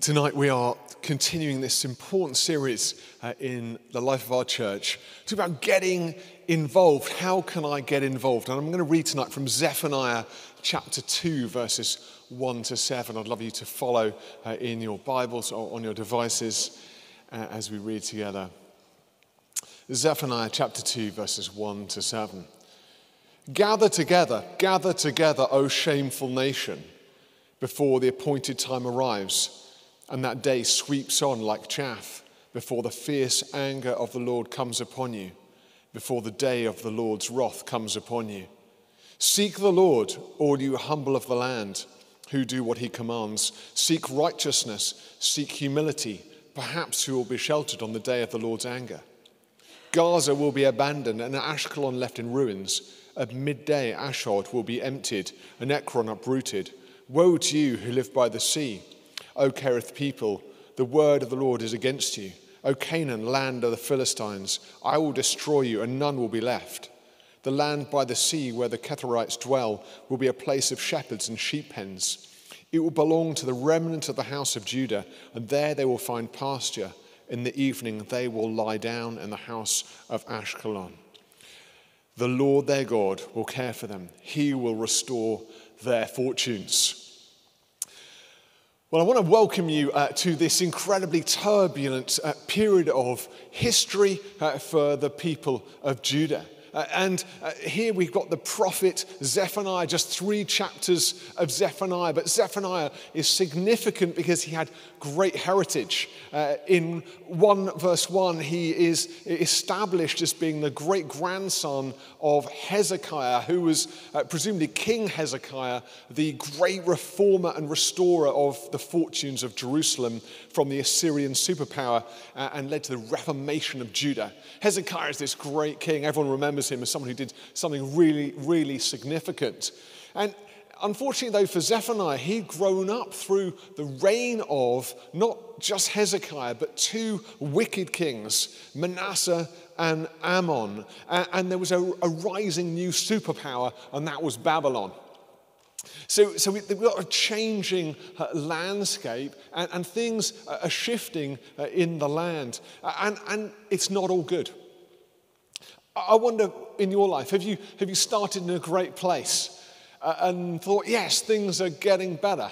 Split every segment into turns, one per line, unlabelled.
Tonight, we are continuing this important series uh, in the life of our church. It's about getting involved. How can I get involved? And I'm going to read tonight from Zephaniah chapter 2, verses 1 to 7. I'd love you to follow uh, in your Bibles or on your devices uh, as we read together. Zephaniah chapter 2, verses 1 to 7. Gather together, gather together, O shameful nation, before the appointed time arrives and that day sweeps on like chaff before the fierce anger of the Lord comes upon you, before the day of the Lord's wrath comes upon you. Seek the Lord, all you humble of the land, who do what he commands. Seek righteousness, seek humility. Perhaps you will be sheltered on the day of the Lord's anger. Gaza will be abandoned and Ashkelon left in ruins. At midday, Ashdod will be emptied and Ekron uprooted. Woe to you who live by the sea O Kerith people, the word of the Lord is against you. O Canaan, land of the Philistines, I will destroy you, and none will be left. The land by the sea where the Kerethites dwell will be a place of shepherds and sheep pens. It will belong to the remnant of the house of Judah, and there they will find pasture. In the evening they will lie down in the house of Ashkelon. The Lord their God will care for them, He will restore their fortunes. Well, I want to welcome you uh, to this incredibly turbulent uh, period of history uh, for the people of Judah. Uh, and uh, here we've got the prophet Zephaniah, just three chapters of Zephaniah. But Zephaniah is significant because he had great heritage. Uh, in 1 verse 1, he is established as being the great grandson of Hezekiah, who was uh, presumably King Hezekiah, the great reformer and restorer of the fortunes of Jerusalem from the Assyrian superpower uh, and led to the reformation of Judah. Hezekiah is this great king. Everyone remembers him as someone who did something really, really significant. And unfortunately, though, for Zephaniah, he'd grown up through the reign of not just Hezekiah, but two wicked kings, Manasseh and Amon. And there was a, a rising new superpower, and that was Babylon. So, so we, have got a changing uh, landscape, and, and, things are shifting uh, in the land, and, and it's not all good. I wonder in your life, have you, have you started in a great place? uh, and thought, yes, things are getting better.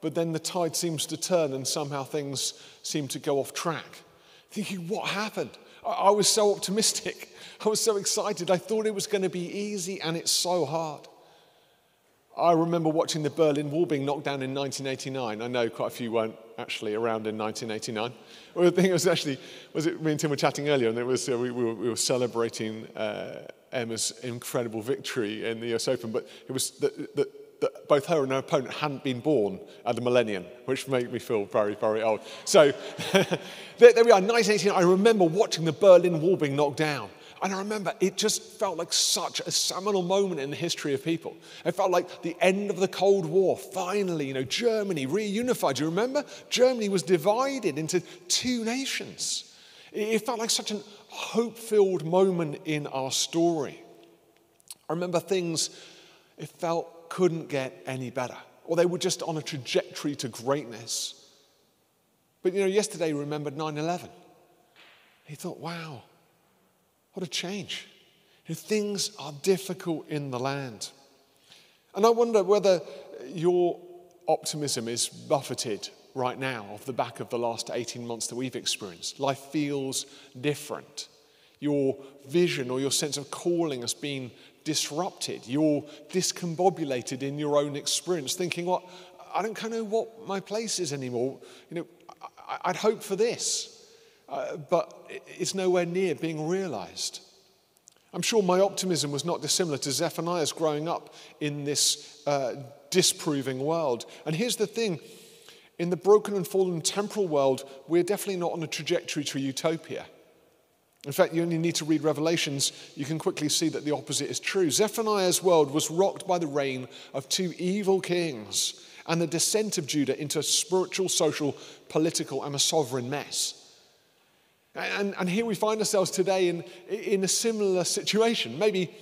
But then the tide seems to turn and somehow things seem to go off track. Thinking, what happened? I, I was so optimistic. I was so excited. I thought it was going to be easy and it's so hard. I remember watching the Berlin Wall being knocked down in 1989. I know quite a few weren't actually around in 1989. Well, I think it was actually, was it me and Tim were chatting earlier, and it was, uh, we, we, were, we, were, celebrating uh, Emma's incredible victory in the US Open, but it was that, that, that both her and her opponent hadn't been born at the millennium, which made me feel very, very old. So there, there we are, 1989. I remember watching the Berlin Wall being knocked down. And I remember it just felt like such a seminal moment in the history of people. It felt like the end of the Cold War. Finally, you know, Germany reunified. Do you remember? Germany was divided into two nations. It felt like such an hope filled moment in our story. I remember things it felt couldn't get any better, or they were just on a trajectory to greatness. But you know, yesterday we remembered 9 11. He thought, wow, what a change. You know, things are difficult in the land. And I wonder whether your optimism is buffeted right now off the back of the last 18 months that we've experienced. Life feels different. Your vision or your sense of calling has been disrupted. You're discombobulated in your own experience, thinking, well, I don't kind of know what my place is anymore. You know, I'd hope for this, uh, but it's nowhere near being realized. I'm sure my optimism was not dissimilar to Zephaniah's growing up in this uh, disproving world. And here's the thing in the broken and fallen temporal world, we're definitely not on a trajectory to utopia. In fact, you only need to read Revelations, you can quickly see that the opposite is true. Zephaniah's world was rocked by the reign of two evil kings and the descent of Judah into a spiritual, social, political, and a sovereign mess. And, and here we find ourselves today in, in a similar situation. Maybe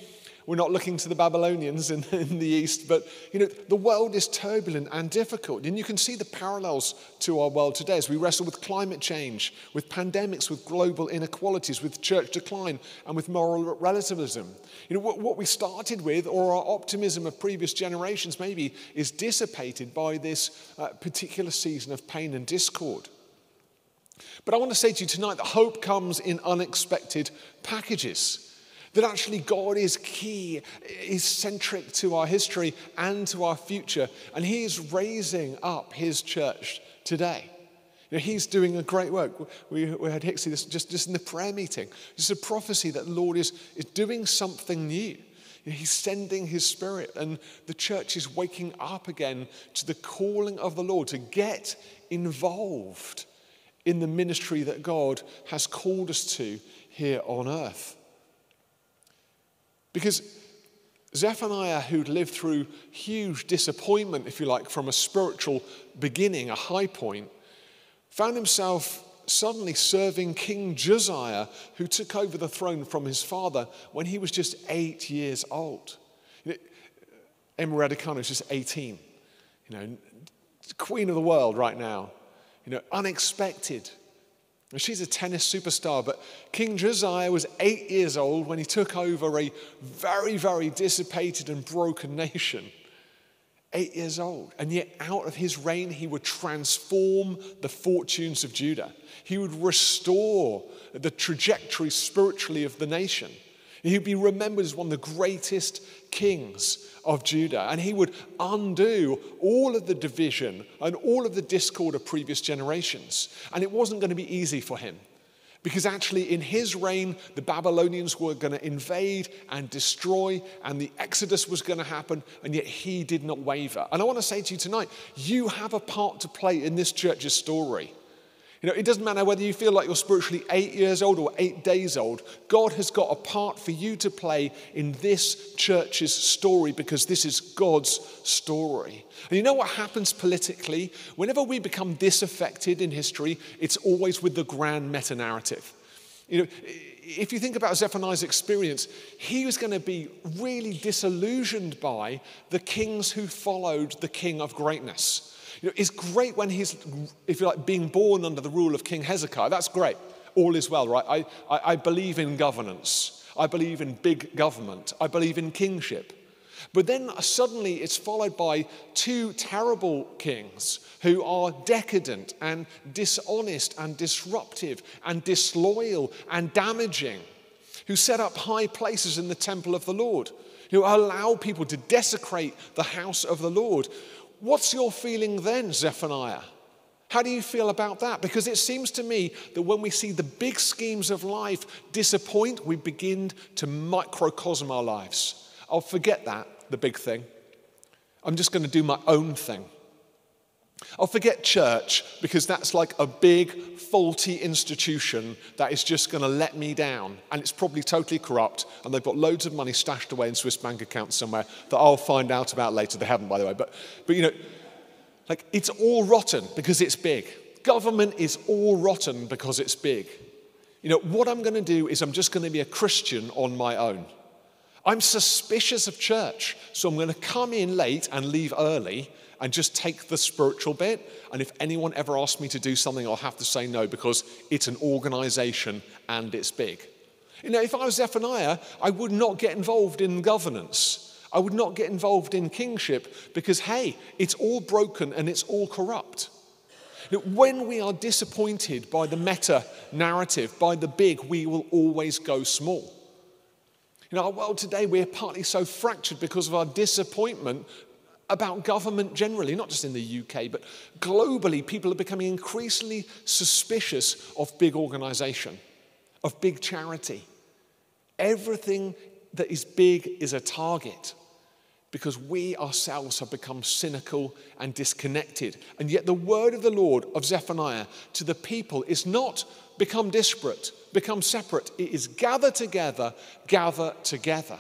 we're not looking to the Babylonians in, in the east, but you know, the world is turbulent and difficult. And you can see the parallels to our world today as we wrestle with climate change, with pandemics, with global inequalities, with church decline, and with moral relativism. You know, what, what we started with, or our optimism of previous generations maybe, is dissipated by this uh, particular season of pain and discord. But I want to say to you tonight that hope comes in unexpected packages. That actually God is key, is centric to our history and to our future. And He is raising up His church today. You know, he's doing a great work. We, we had Hixie this, just, just in the prayer meeting. It's a prophecy that the Lord is, is doing something new. You know, he's sending his spirit, and the church is waking up again to the calling of the Lord to get involved in the ministry that God has called us to here on earth. Because Zephaniah, who'd lived through huge disappointment, if you like, from a spiritual beginning, a high point, found himself suddenly serving King Josiah, who took over the throne from his father when he was just eight years old. You Emma Raducanu is just 18, you know, queen of the world right now, you know, unexpected. She's a tennis superstar, but King Josiah was eight years old when he took over a very, very dissipated and broken nation. Eight years old. And yet, out of his reign, he would transform the fortunes of Judah. He would restore the trajectory spiritually of the nation. He'd be remembered as one of the greatest kings of Judah, and he would undo all of the division and all of the discord of previous generations. And it wasn't going to be easy for him. Because actually, in his reign, the Babylonians were going to invade and destroy, and the Exodus was going to happen, and yet he did not waver. And I want to say to you tonight you have a part to play in this church's story. You know, it doesn't matter whether you feel like you're spiritually eight years old or eight days old. God has got a part for you to play in this church's story because this is God's story. And you know what happens politically? Whenever we become disaffected in history, it's always with the grand meta narrative. You know, if you think about Zephaniah's experience, he was going to be really disillusioned by the kings who followed the king of greatness. You know, it's great when he's, if you like, being born under the rule of King Hezekiah. That's great. All is well, right? I, I, I believe in governance. I believe in big government. I believe in kingship. But then suddenly it's followed by two terrible kings who are decadent and dishonest and disruptive and disloyal and damaging, who set up high places in the temple of the Lord, who allow people to desecrate the house of the Lord. What's your feeling then, Zephaniah? How do you feel about that? Because it seems to me that when we see the big schemes of life disappoint, we begin to microcosm our lives. I'll forget that, the big thing. I'm just going to do my own thing. I'll forget church because that's like a big, faulty institution that is just going to let me down. And it's probably totally corrupt. And they've got loads of money stashed away in Swiss bank accounts somewhere that I'll find out about later. They haven't, by the way. But, but you know, like it's all rotten because it's big. Government is all rotten because it's big. You know, what I'm going to do is I'm just going to be a Christian on my own. I'm suspicious of church, so I'm going to come in late and leave early and just take the spiritual bit. And if anyone ever asks me to do something, I'll have to say no because it's an organization and it's big. You know, if I was Zephaniah, I would not get involved in governance. I would not get involved in kingship because, hey, it's all broken and it's all corrupt. When we are disappointed by the meta narrative, by the big, we will always go small. You know, our world today, we're partly so fractured because of our disappointment about government generally, not just in the UK, but globally, people are becoming increasingly suspicious of big organization, of big charity. Everything that is big is a target because we ourselves have become cynical and disconnected. And yet, the word of the Lord of Zephaniah to the people is not become disparate, become separate. It is gather together, gather together.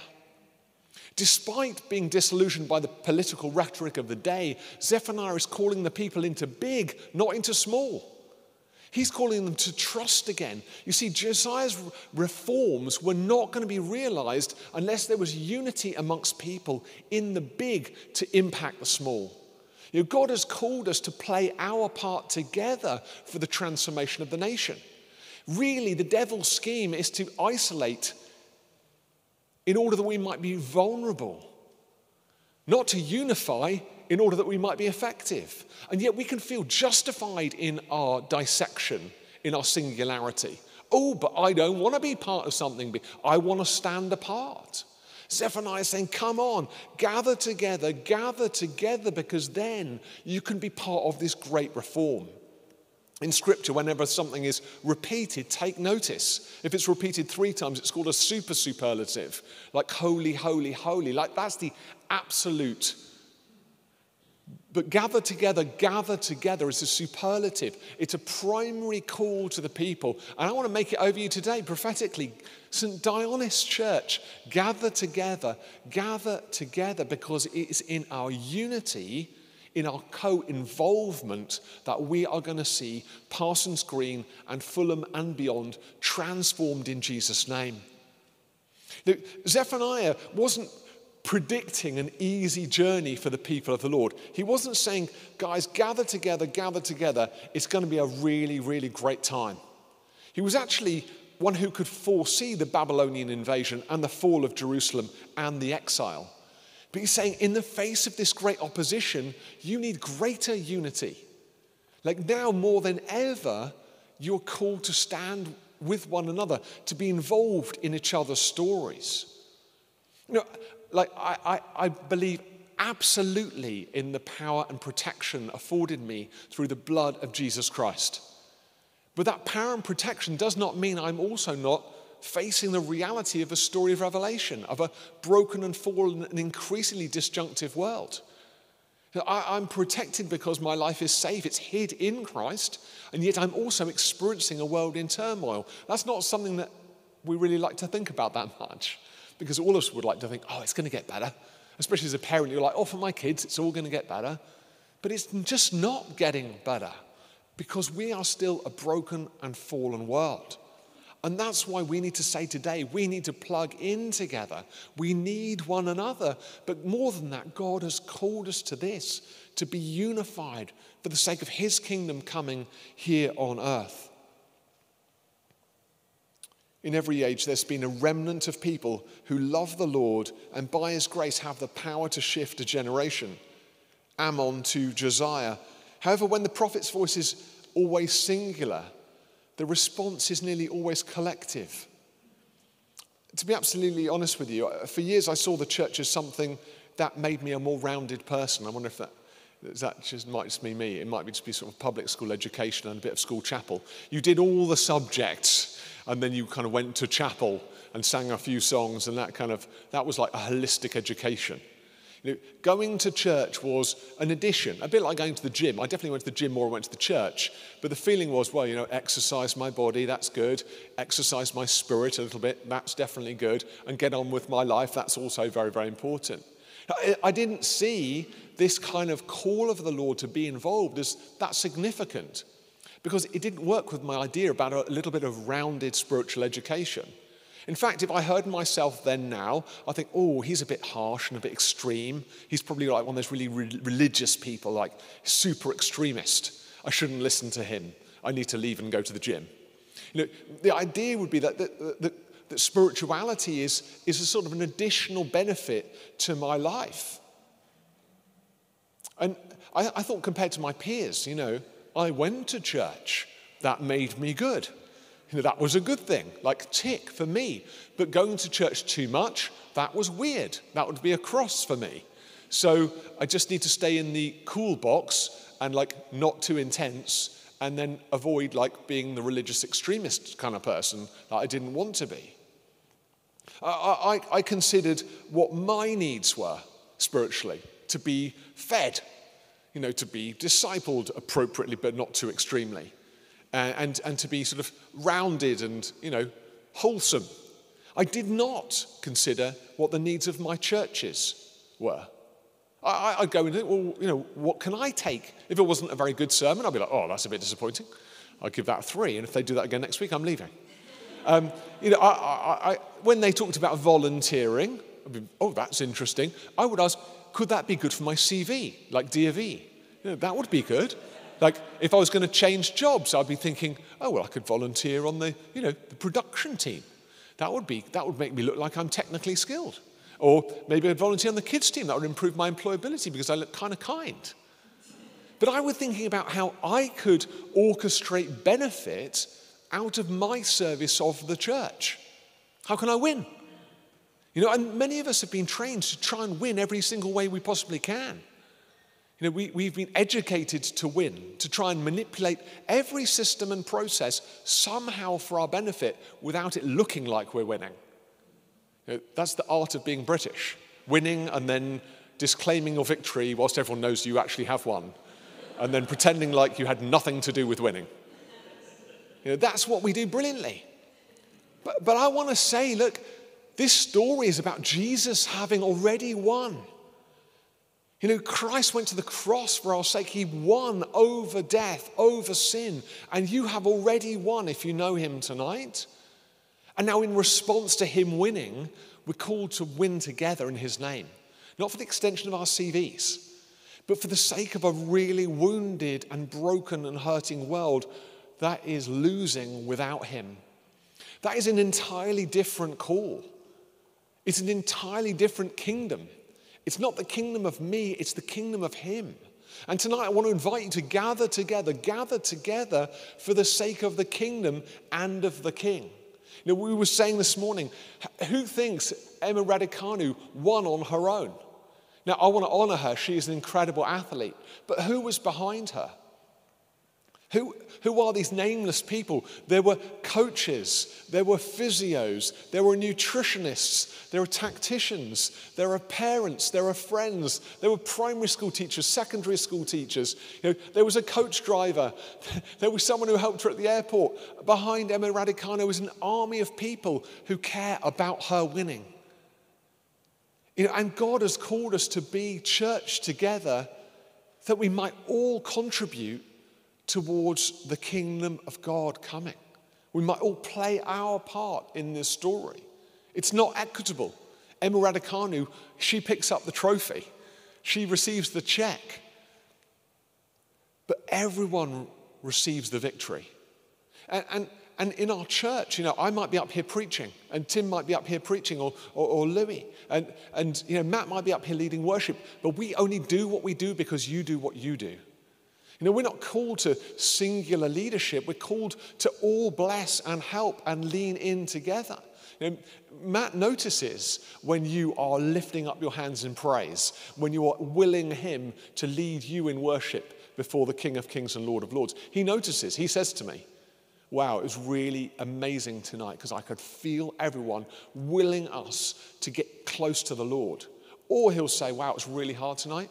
Despite being disillusioned by the political rhetoric of the day, Zephaniah is calling the people into big, not into small. He's calling them to trust again. You see, Josiah's reforms were not going to be realized unless there was unity amongst people in the big to impact the small. You know, God has called us to play our part together for the transformation of the nation. Really, the devil's scheme is to isolate in order that we might be vulnerable, not to unify in order that we might be effective. And yet we can feel justified in our dissection, in our singularity. Oh, but I don't want to be part of something. I want to stand apart. Zephaniah is saying, Come on, gather together, gather together, because then you can be part of this great reform. In scripture, whenever something is repeated, take notice. If it's repeated three times, it's called a super superlative, like holy, holy, holy. Like that's the absolute but gather together, gather together is a superlative. It's a primary call to the people. And I want to make it over you today prophetically. St. Dionis Church, gather together, gather together because it is in our unity, in our co involvement, that we are going to see Parsons Green and Fulham and beyond transformed in Jesus' name. Look, Zephaniah wasn't predicting an easy journey for the people of the Lord. He wasn't saying, guys, gather together, gather together. It's going to be a really, really great time. He was actually one who could foresee the Babylonian invasion and the fall of Jerusalem and the exile. But he's saying, in the face of this great opposition, you need greater unity. Like now more than ever, you're called to stand with one another, to be involved in each other's stories. You know, like, I, I, I believe absolutely in the power and protection afforded me through the blood of Jesus Christ. But that power and protection does not mean I'm also not facing the reality of a story of revelation, of a broken and fallen and increasingly disjunctive world. I, am protected because my life is safe, it's hid in Christ, and yet I'm also experiencing a world in turmoil. That's not something that we really like to think about that much because all of us would like to think, oh, it's going to get better. Especially as a parent, you're like, oh, for my kids, it's all going to get better. But it's just not getting better because we are still a broken and fallen world. And that's why we need to say today, we need to plug in together. We need one another. But more than that, God has called us to this, to be unified for the sake of His kingdom coming here on earth. In every age, there's been a remnant of people who love the Lord and by his grace have the power to shift a generation. Amon to Josiah. However, when the prophet's voice is always singular, the response is nearly always collective. To be absolutely honest with you, uh, for years I saw the church as something that made me a more rounded person. I wonder if that that just might just be me. It might be just be sort of public school education and a bit of school chapel. You did all the subjects and then you kind of went to chapel and sang a few songs, and that kind of that was like a holistic education. You know, going to church was an addition, a bit like going to the gym. I definitely went to the gym more than went to the church, but the feeling was, well, you know, exercise my body, that's good. Exercise my spirit a little bit, that's definitely good. And get on with my life, that's also very, very important. I didn't see this kind of call of the Lord to be involved as that significant because it didn't work with my idea about a little bit of rounded spiritual education. In fact, if I heard myself then now, I think, oh, he's a bit harsh and a bit extreme. He's probably like one of those really re- religious people, like super extremist. I shouldn't listen to him. I need to leave and go to the gym. You know, the idea would be that, that, that, that spirituality is, is a sort of an additional benefit to my life. And I, I thought, compared to my peers, you know, I went to church. That made me good. You know, that was a good thing, like tick for me. But going to church too much, that was weird. That would be a cross for me. So I just need to stay in the cool box and like not too intense and then avoid like being the religious extremist kind of person that I didn't want to be. I, I, I considered what my needs were spiritually to be fed you know, to be discipled appropriately but not too extremely, uh, and, and to be sort of rounded and, you know, wholesome. I did not consider what the needs of my churches were. I, I'd go and think, well, you know, what can I take? If it wasn't a very good sermon, I'd be like, oh, that's a bit disappointing. I'll give that a three. And if they do that again next week, I'm leaving. Um, you know, I, I, I, when they talked about volunteering, I'd be, oh, that's interesting. I would ask, could that be good for my CV, like DFE? You know, that would be good. Like if I was going to change jobs, I'd be thinking, oh well, I could volunteer on the, you know, the production team. That would be that would make me look like I'm technically skilled. Or maybe I'd volunteer on the kids team. That would improve my employability because I look kind of kind. But I was thinking about how I could orchestrate benefit out of my service of the church. How can I win? You know, and many of us have been trained to try and win every single way we possibly can. You know, we, we've been educated to win, to try and manipulate every system and process somehow for our benefit without it looking like we're winning. You know, that's the art of being British winning and then disclaiming your victory whilst everyone knows you actually have won, and then pretending like you had nothing to do with winning. You know, that's what we do brilliantly. But, but I want to say, look, this story is about Jesus having already won. You know, Christ went to the cross for our sake. He won over death, over sin. And you have already won if you know Him tonight. And now, in response to Him winning, we're called to win together in His name. Not for the extension of our CVs, but for the sake of a really wounded and broken and hurting world that is losing without Him. That is an entirely different call. It's an entirely different kingdom. It's not the kingdom of me, it's the kingdom of Him. And tonight I want to invite you to gather together, gather together for the sake of the kingdom and of the king. You know, we were saying this morning, who thinks Emma Raducanu won on her own? Now, I want to honor her. She is an incredible athlete. But who was behind her? Who, who are these nameless people? There were coaches, there were physios, there were nutritionists, there were tacticians, there are parents, there are friends, there were primary school teachers, secondary school teachers. You know, there was a coach driver, there was someone who helped her at the airport. Behind Emma Raducanu was an army of people who care about her winning. You know, and God has called us to be church together that we might all contribute towards the kingdom of God coming. We might all play our part in this story. It's not equitable. Emma Raducanu, she picks up the trophy, she receives the check, but everyone receives the victory. And, and, and in our church, you know, I might be up here preaching, and Tim might be up here preaching, or, or, or Louis, and, and you know, Matt might be up here leading worship, but we only do what we do because you do what you do. You know, we're not called to singular leadership. We're called to all bless and help and lean in together. You know, Matt notices when you are lifting up your hands in praise, when you are willing Him to lead you in worship before the King of Kings and Lord of Lords. He notices, he says to me, Wow, it was really amazing tonight because I could feel everyone willing us to get close to the Lord. Or he'll say, Wow, it was really hard tonight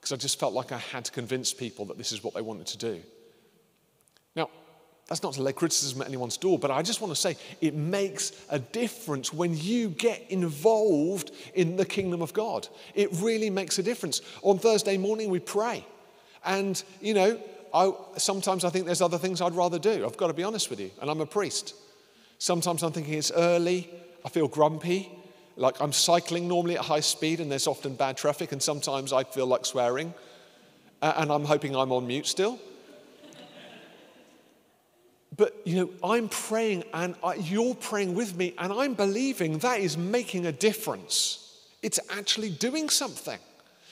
because I just felt like I had to convince people that this is what they wanted to do. Now, that's not to lay criticism at anyone's door, but I just want to say it makes a difference when you get involved in the kingdom of God. It really makes a difference. On Thursday morning, we pray. And, you know, I, sometimes I think there's other things I'd rather do. I've got to be honest with you. And I'm a priest. Sometimes I'm thinking it's early, I feel grumpy, like I'm cycling normally at high speed and there's often bad traffic, and sometimes I feel like swearing, and I'm hoping I'm on mute still. But you know, I'm praying and I, you're praying with me, and I'm believing that is making a difference. It's actually doing something.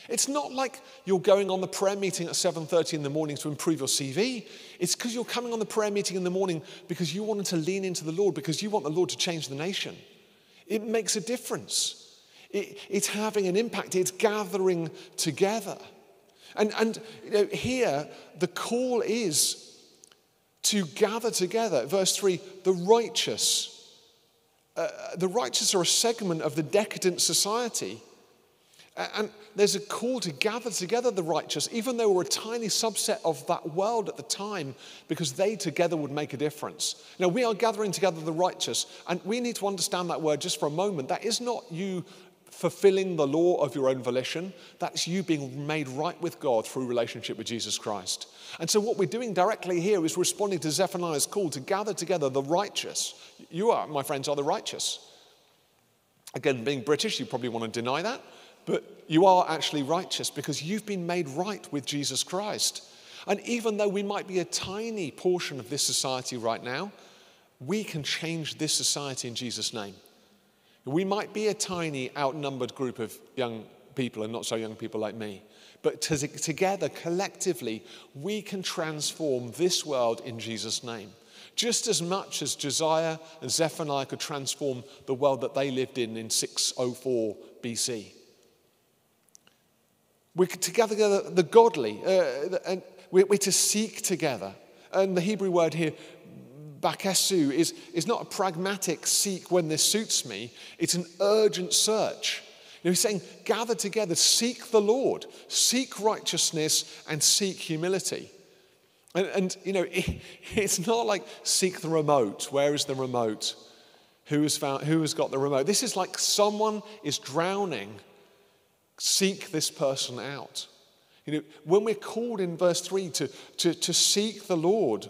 It's not like you're going on the prayer meeting at 7:30 in the morning to improve your CV. It's because you're coming on the prayer meeting in the morning because you wanted to lean into the Lord, because you want the Lord to change the nation. It makes a difference. It, it's having an impact, it's gathering together. And, and you know, here, the call is to gather together. Verse 3 the righteous. Uh, the righteous are a segment of the decadent society and there's a call to gather together the righteous, even though we're a tiny subset of that world at the time, because they together would make a difference. Now, we are gathering together the righteous, and we need to understand that word just for a moment. That is not you fulfilling the law of your own volition. That's you being made right with God through relationship with Jesus Christ. And so, what we're doing directly here is responding to Zephaniah's call to gather together the righteous. You are, my friends, are the righteous. Again, being British, you probably want to deny that, but you are actually righteous because you've been made right with Jesus Christ. And even though we might be a tiny portion of this society right now, we can change this society in Jesus' name. We might be a tiny, outnumbered group of young people and not so young people like me, but together, collectively, we can transform this world in Jesus' name. Just as much as Josiah and Zephaniah could transform the world that they lived in in 604 BC. We're together, the godly, uh, and we're, we're to seek together. And the Hebrew word here, bakesu, is, is not a pragmatic seek when this suits me, it's an urgent search. You know, he's saying, gather together, seek the Lord, seek righteousness, and seek humility. And, and you know, it, it's not like seek the remote. Where is the remote? Who has, found, who has got the remote? This is like someone is drowning. Seek this person out. You know, when we're called in verse 3 to, to, to seek the Lord,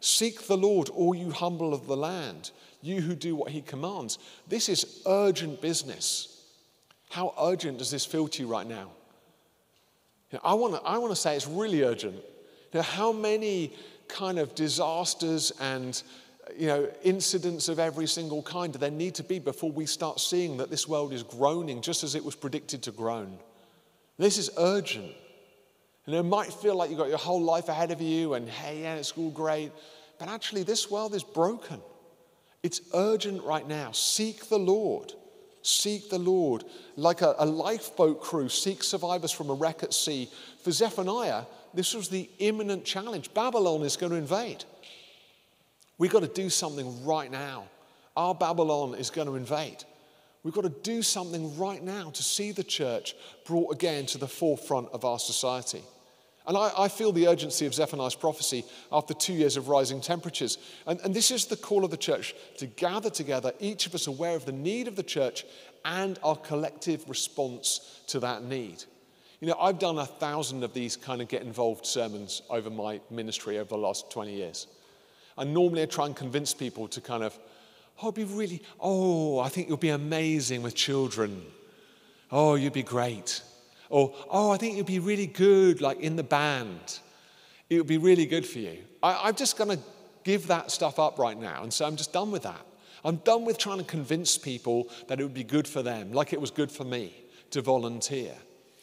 seek the Lord, all you humble of the land, you who do what he commands. This is urgent business. How urgent does this feel to you right now? You know, I want to I wanna say it's really urgent. You know, how many kind of disasters and you know, incidents of every single kind there need to be before we start seeing that this world is groaning just as it was predicted to groan? This is urgent. And it might feel like you've got your whole life ahead of you and hey, yeah, it's all great. But actually, this world is broken. It's urgent right now. Seek the Lord. Seek the Lord. Like a, a lifeboat crew seek survivors from a wreck at sea. For Zephaniah, this was the imminent challenge. Babylon is going to invade. We've got to do something right now. Our Babylon is going to invade. We've got to do something right now to see the church brought again to the forefront of our society. And I, I, feel the urgency of Zephaniah's prophecy after two years of rising temperatures. And, and this is the call of the church to gather together, each of us aware of the need of the church and our collective response to that need. You know, I've done a thousand of these kind of get involved sermons over my ministry over the last 20 years. And normally I try and convince people to kind of Oh, it'd be really, oh, I think you'll be amazing with children. Oh, you'd be great. Or, oh, I think you'd be really good, like in the band. It would be really good for you. I, I'm just going to give that stuff up right now. And so I'm just done with that. I'm done with trying to convince people that it would be good for them, like it was good for me to volunteer.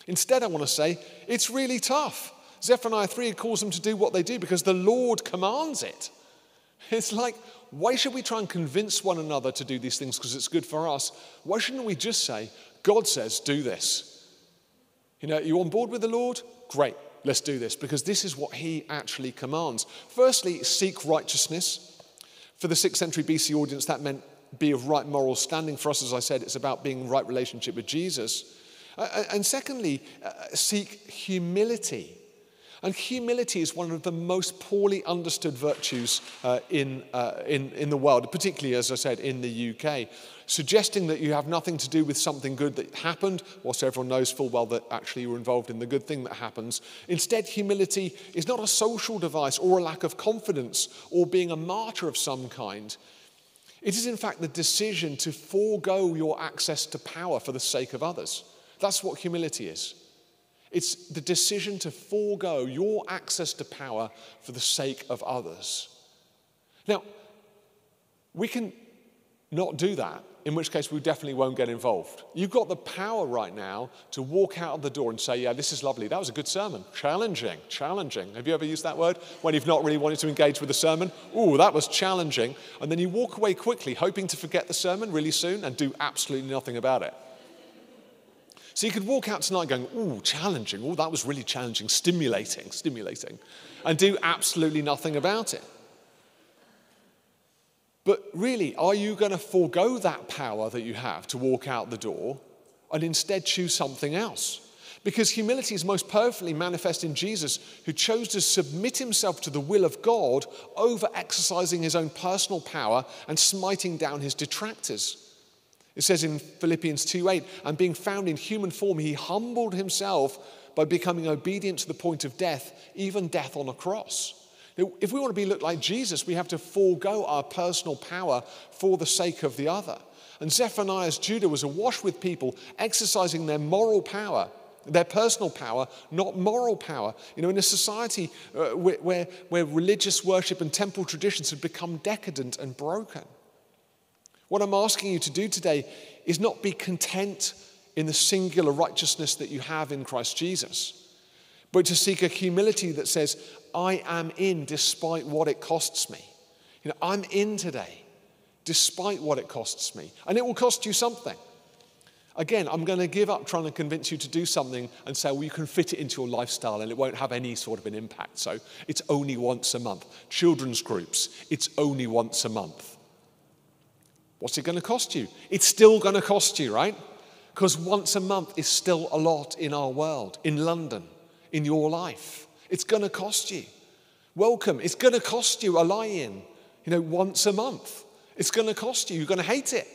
Instead, I want to say it's really tough. Zephaniah 3 calls them to do what they do because the Lord commands it. It's like, why should we try and convince one another to do these things because it's good for us? Why shouldn't we just say, God says, do this? You know, you on board with the Lord? Great, let's do this because this is what he actually commands. Firstly, seek righteousness. For the 6th century BC audience, that meant be of right moral standing. For us, as I said, it's about being in right relationship with Jesus. Uh, and secondly, uh, seek humility. And humility is one of the most poorly understood virtues uh, in, uh, in, in the world, particularly, as I said, in the UK. Suggesting that you have nothing to do with something good that happened, whilst everyone knows full well that actually you were involved in the good thing that happens. Instead, humility is not a social device or a lack of confidence or being a martyr of some kind. It is, in fact, the decision to forego your access to power for the sake of others. That's what humility is. It's the decision to forego your access to power for the sake of others. Now, we can not do that, in which case we definitely won't get involved. You've got the power right now to walk out of the door and say, Yeah, this is lovely. That was a good sermon. Challenging, challenging. Have you ever used that word when you've not really wanted to engage with the sermon? Ooh, that was challenging. And then you walk away quickly, hoping to forget the sermon really soon and do absolutely nothing about it. So you could walk out tonight going, ooh, challenging. Oh, that was really challenging, stimulating, stimulating, and do absolutely nothing about it. But really, are you going to forego that power that you have to walk out the door and instead choose something else? Because humility is most perfectly manifest in Jesus, who chose to submit himself to the will of God over exercising his own personal power and smiting down his detractors. It says in Philippians 2:8, and being found in human form, he humbled himself by becoming obedient to the point of death, even death on a cross. Now, if we want to be look like Jesus, we have to forego our personal power for the sake of the other. And Zephaniah's Judah was awash with people exercising their moral power, their personal power, not moral power. You know, in a society uh, where, where, where religious worship and temple traditions have become decadent and broken. What I'm asking you to do today is not be content in the singular righteousness that you have in Christ Jesus, but to seek a humility that says, I am in despite what it costs me. You know, I'm in today despite what it costs me. And it will cost you something. Again, I'm going to give up trying to convince you to do something and say, well, you can fit it into your lifestyle and it won't have any sort of an impact. So it's only once a month. Children's groups, it's only once a month. What's it going to cost you? It's still going to cost you, right? Because once a month is still a lot in our world, in London, in your life. It's going to cost you. Welcome, it's going to cost you a lie in, you know, once a month. It's going to cost you. You're going to hate it.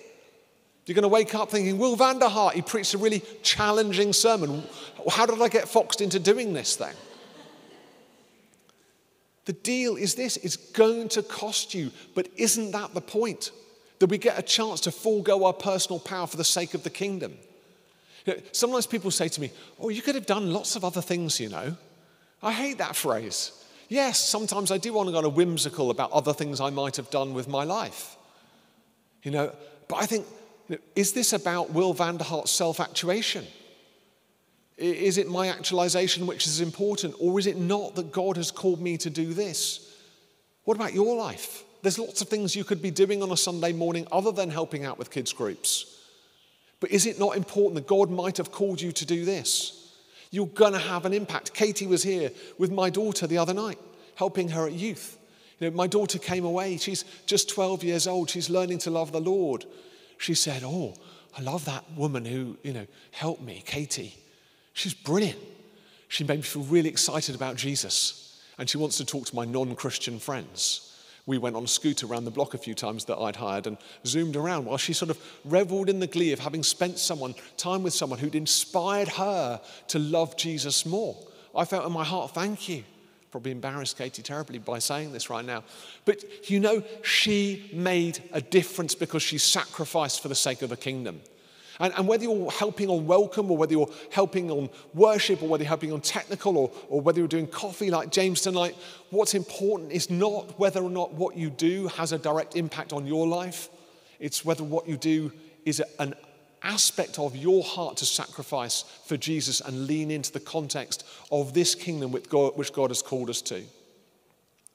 You're going to wake up thinking, Will van der Hart, he preached a really challenging sermon. How did I get foxed into doing this thing? The deal is this it's going to cost you, but isn't that the point? That we get a chance to forego our personal power for the sake of the kingdom. You know, sometimes people say to me, Oh, you could have done lots of other things, you know. I hate that phrase. Yes, sometimes I do want to go on a whimsical about other things I might have done with my life. You know, but I think, you know, is this about Will van der Hart's self actuation? Is it my actualization which is important, or is it not that God has called me to do this? What about your life? There's lots of things you could be doing on a Sunday morning other than helping out with kids' groups. But is it not important that God might have called you to do this? You're going to have an impact. Katie was here with my daughter the other night, helping her at youth. You know, my daughter came away. She's just 12 years old. She's learning to love the Lord. She said, Oh, I love that woman who, you know, helped me, Katie. She's brilliant. She made me feel really excited about Jesus. And she wants to talk to my non Christian friends we went on a scooter around the block a few times that I'd hired and zoomed around while she sort of reveled in the glee of having spent someone time with someone who'd inspired her to love Jesus more. I felt in my heart, thank you. Probably embarrassed Katie terribly by saying this right now. But you know, she made a difference because she sacrificed for the sake of the kingdom. And, and, whether you're helping on welcome or whether you're helping on worship or whether you're helping on technical or, or whether you're doing coffee like James tonight, what's important is not whether or not what you do has a direct impact on your life. It's whether what you do is an aspect of your heart to sacrifice for Jesus and lean into the context of this kingdom which God, which God has called us to.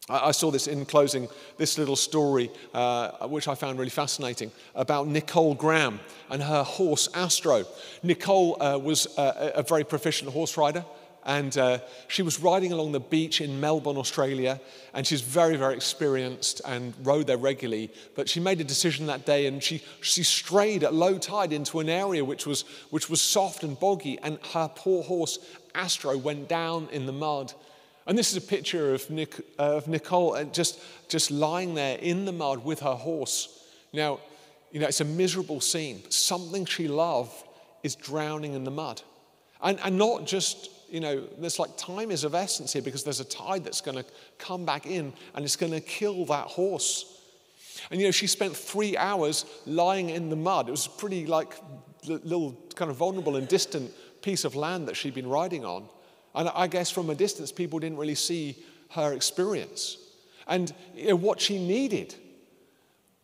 I saw this in closing, this little story, uh, which I found really fascinating, about Nicole Graham and her horse Astro. Nicole uh, was uh, a very proficient horse rider, and uh, she was riding along the beach in Melbourne, Australia, and she's very, very experienced and rode there regularly. But she made a decision that day, and she, she strayed at low tide into an area which was, which was soft and boggy, and her poor horse Astro went down in the mud and this is a picture of, Nic- of Nicole uh, just, just lying there in the mud with her horse. Now, you know, it's a miserable scene, but something she loved is drowning in the mud. And, and not just, you know, there's like time is of essence here because there's a tide that's going to come back in and it's going to kill that horse. And, you know, she spent three hours lying in the mud. It was pretty, like, little kind of vulnerable and distant piece of land that she'd been riding on. And I guess from a distance, people didn't really see her experience. And you know, what she needed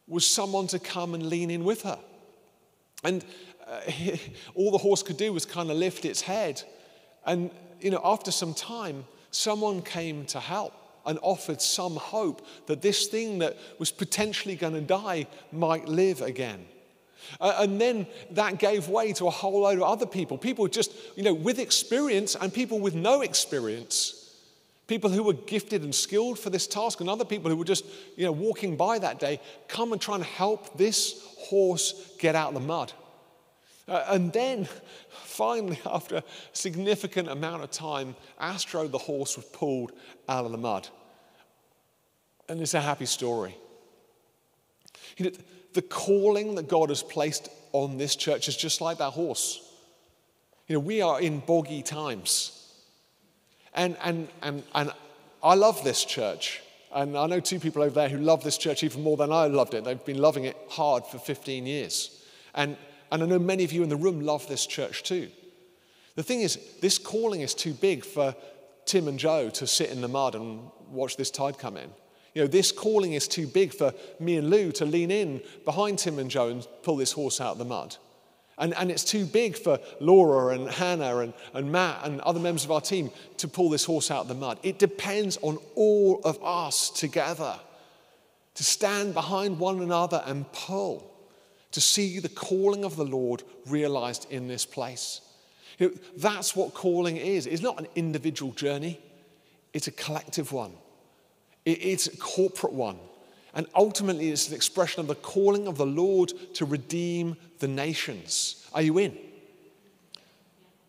was someone to come and lean in with her. And uh, all the horse could do was kind of lift its head. And, you know, after some time, someone came to help and offered some hope that this thing that was potentially going to die might live again. Uh, and then that gave way to a whole load of other people, people just, you know, with experience and people with no experience. People who were gifted and skilled for this task, and other people who were just, you know, walking by that day, come and try and help this horse get out of the mud. Uh, and then, finally, after a significant amount of time, Astro, the horse, was pulled out of the mud. And it's a happy story. You know, the calling that God has placed on this church is just like that horse. You know, we are in boggy times. And, and, and, and I love this church. And I know two people over there who love this church even more than I loved it. They've been loving it hard for 15 years. And, and I know many of you in the room love this church too. The thing is, this calling is too big for Tim and Joe to sit in the mud and watch this tide come in. You know, this calling is too big for me and Lou to lean in behind Tim and Joe and pull this horse out of the mud. And, and it's too big for Laura and Hannah and, and Matt and other members of our team to pull this horse out of the mud. It depends on all of us together to stand behind one another and pull, to see the calling of the Lord realized in this place. You know, that's what calling is. It's not an individual journey, it's a collective one, it's a corporate one. And ultimately, it's an expression of the calling of the Lord to redeem the nations. Are you in?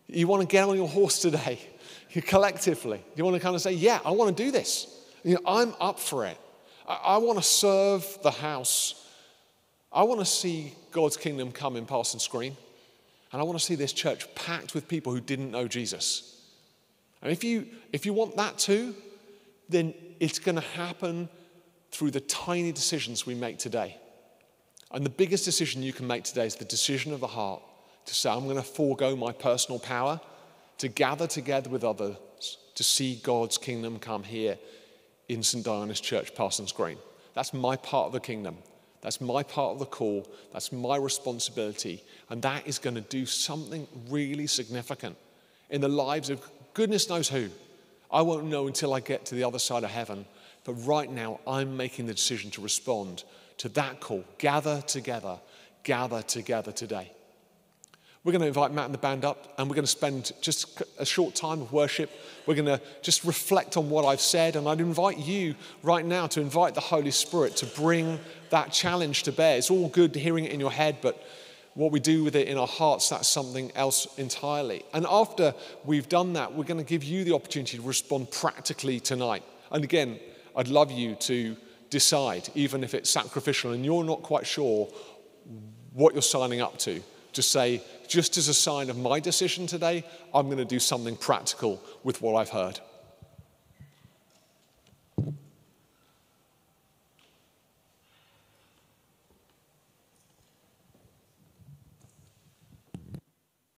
You want to get on your horse today, collectively. You want to kind of say, Yeah, I want to do this. You know, I'm up for it. I, I want to serve the house. I want to see God's kingdom come in Parsons Green. And I want to see this church packed with people who didn't know Jesus. And if you, if you want that too, then it's going to happen through the tiny decisions we make today. And the biggest decision you can make today is the decision of the heart to say, I'm going to forego my personal power to gather together with others to see God's kingdom come here in St. Dionis' Church, Parsons Green. That's my part of the kingdom. That's my part of the call. That's my responsibility. And that is going to do something really significant in the lives of goodness knows who. I won't know until I get to the other side of heaven but right now, I'm making the decision to respond to that call. Gather together, gather together today. We're going to invite Matt and the band up, and we're going to spend just a short time of worship. We're going to just reflect on what I've said, and I'd invite you right now to invite the Holy Spirit to bring that challenge to bear. It's all good hearing it in your head, but what we do with it in our hearts, that's something else entirely. And after we've done that, we're going to give you the opportunity to respond practically tonight. And again, I'd love you to decide, even if it's sacrificial and you're not quite sure what you're signing up to, to say, just as a sign of my decision today, I'm going to do something practical with what I've heard.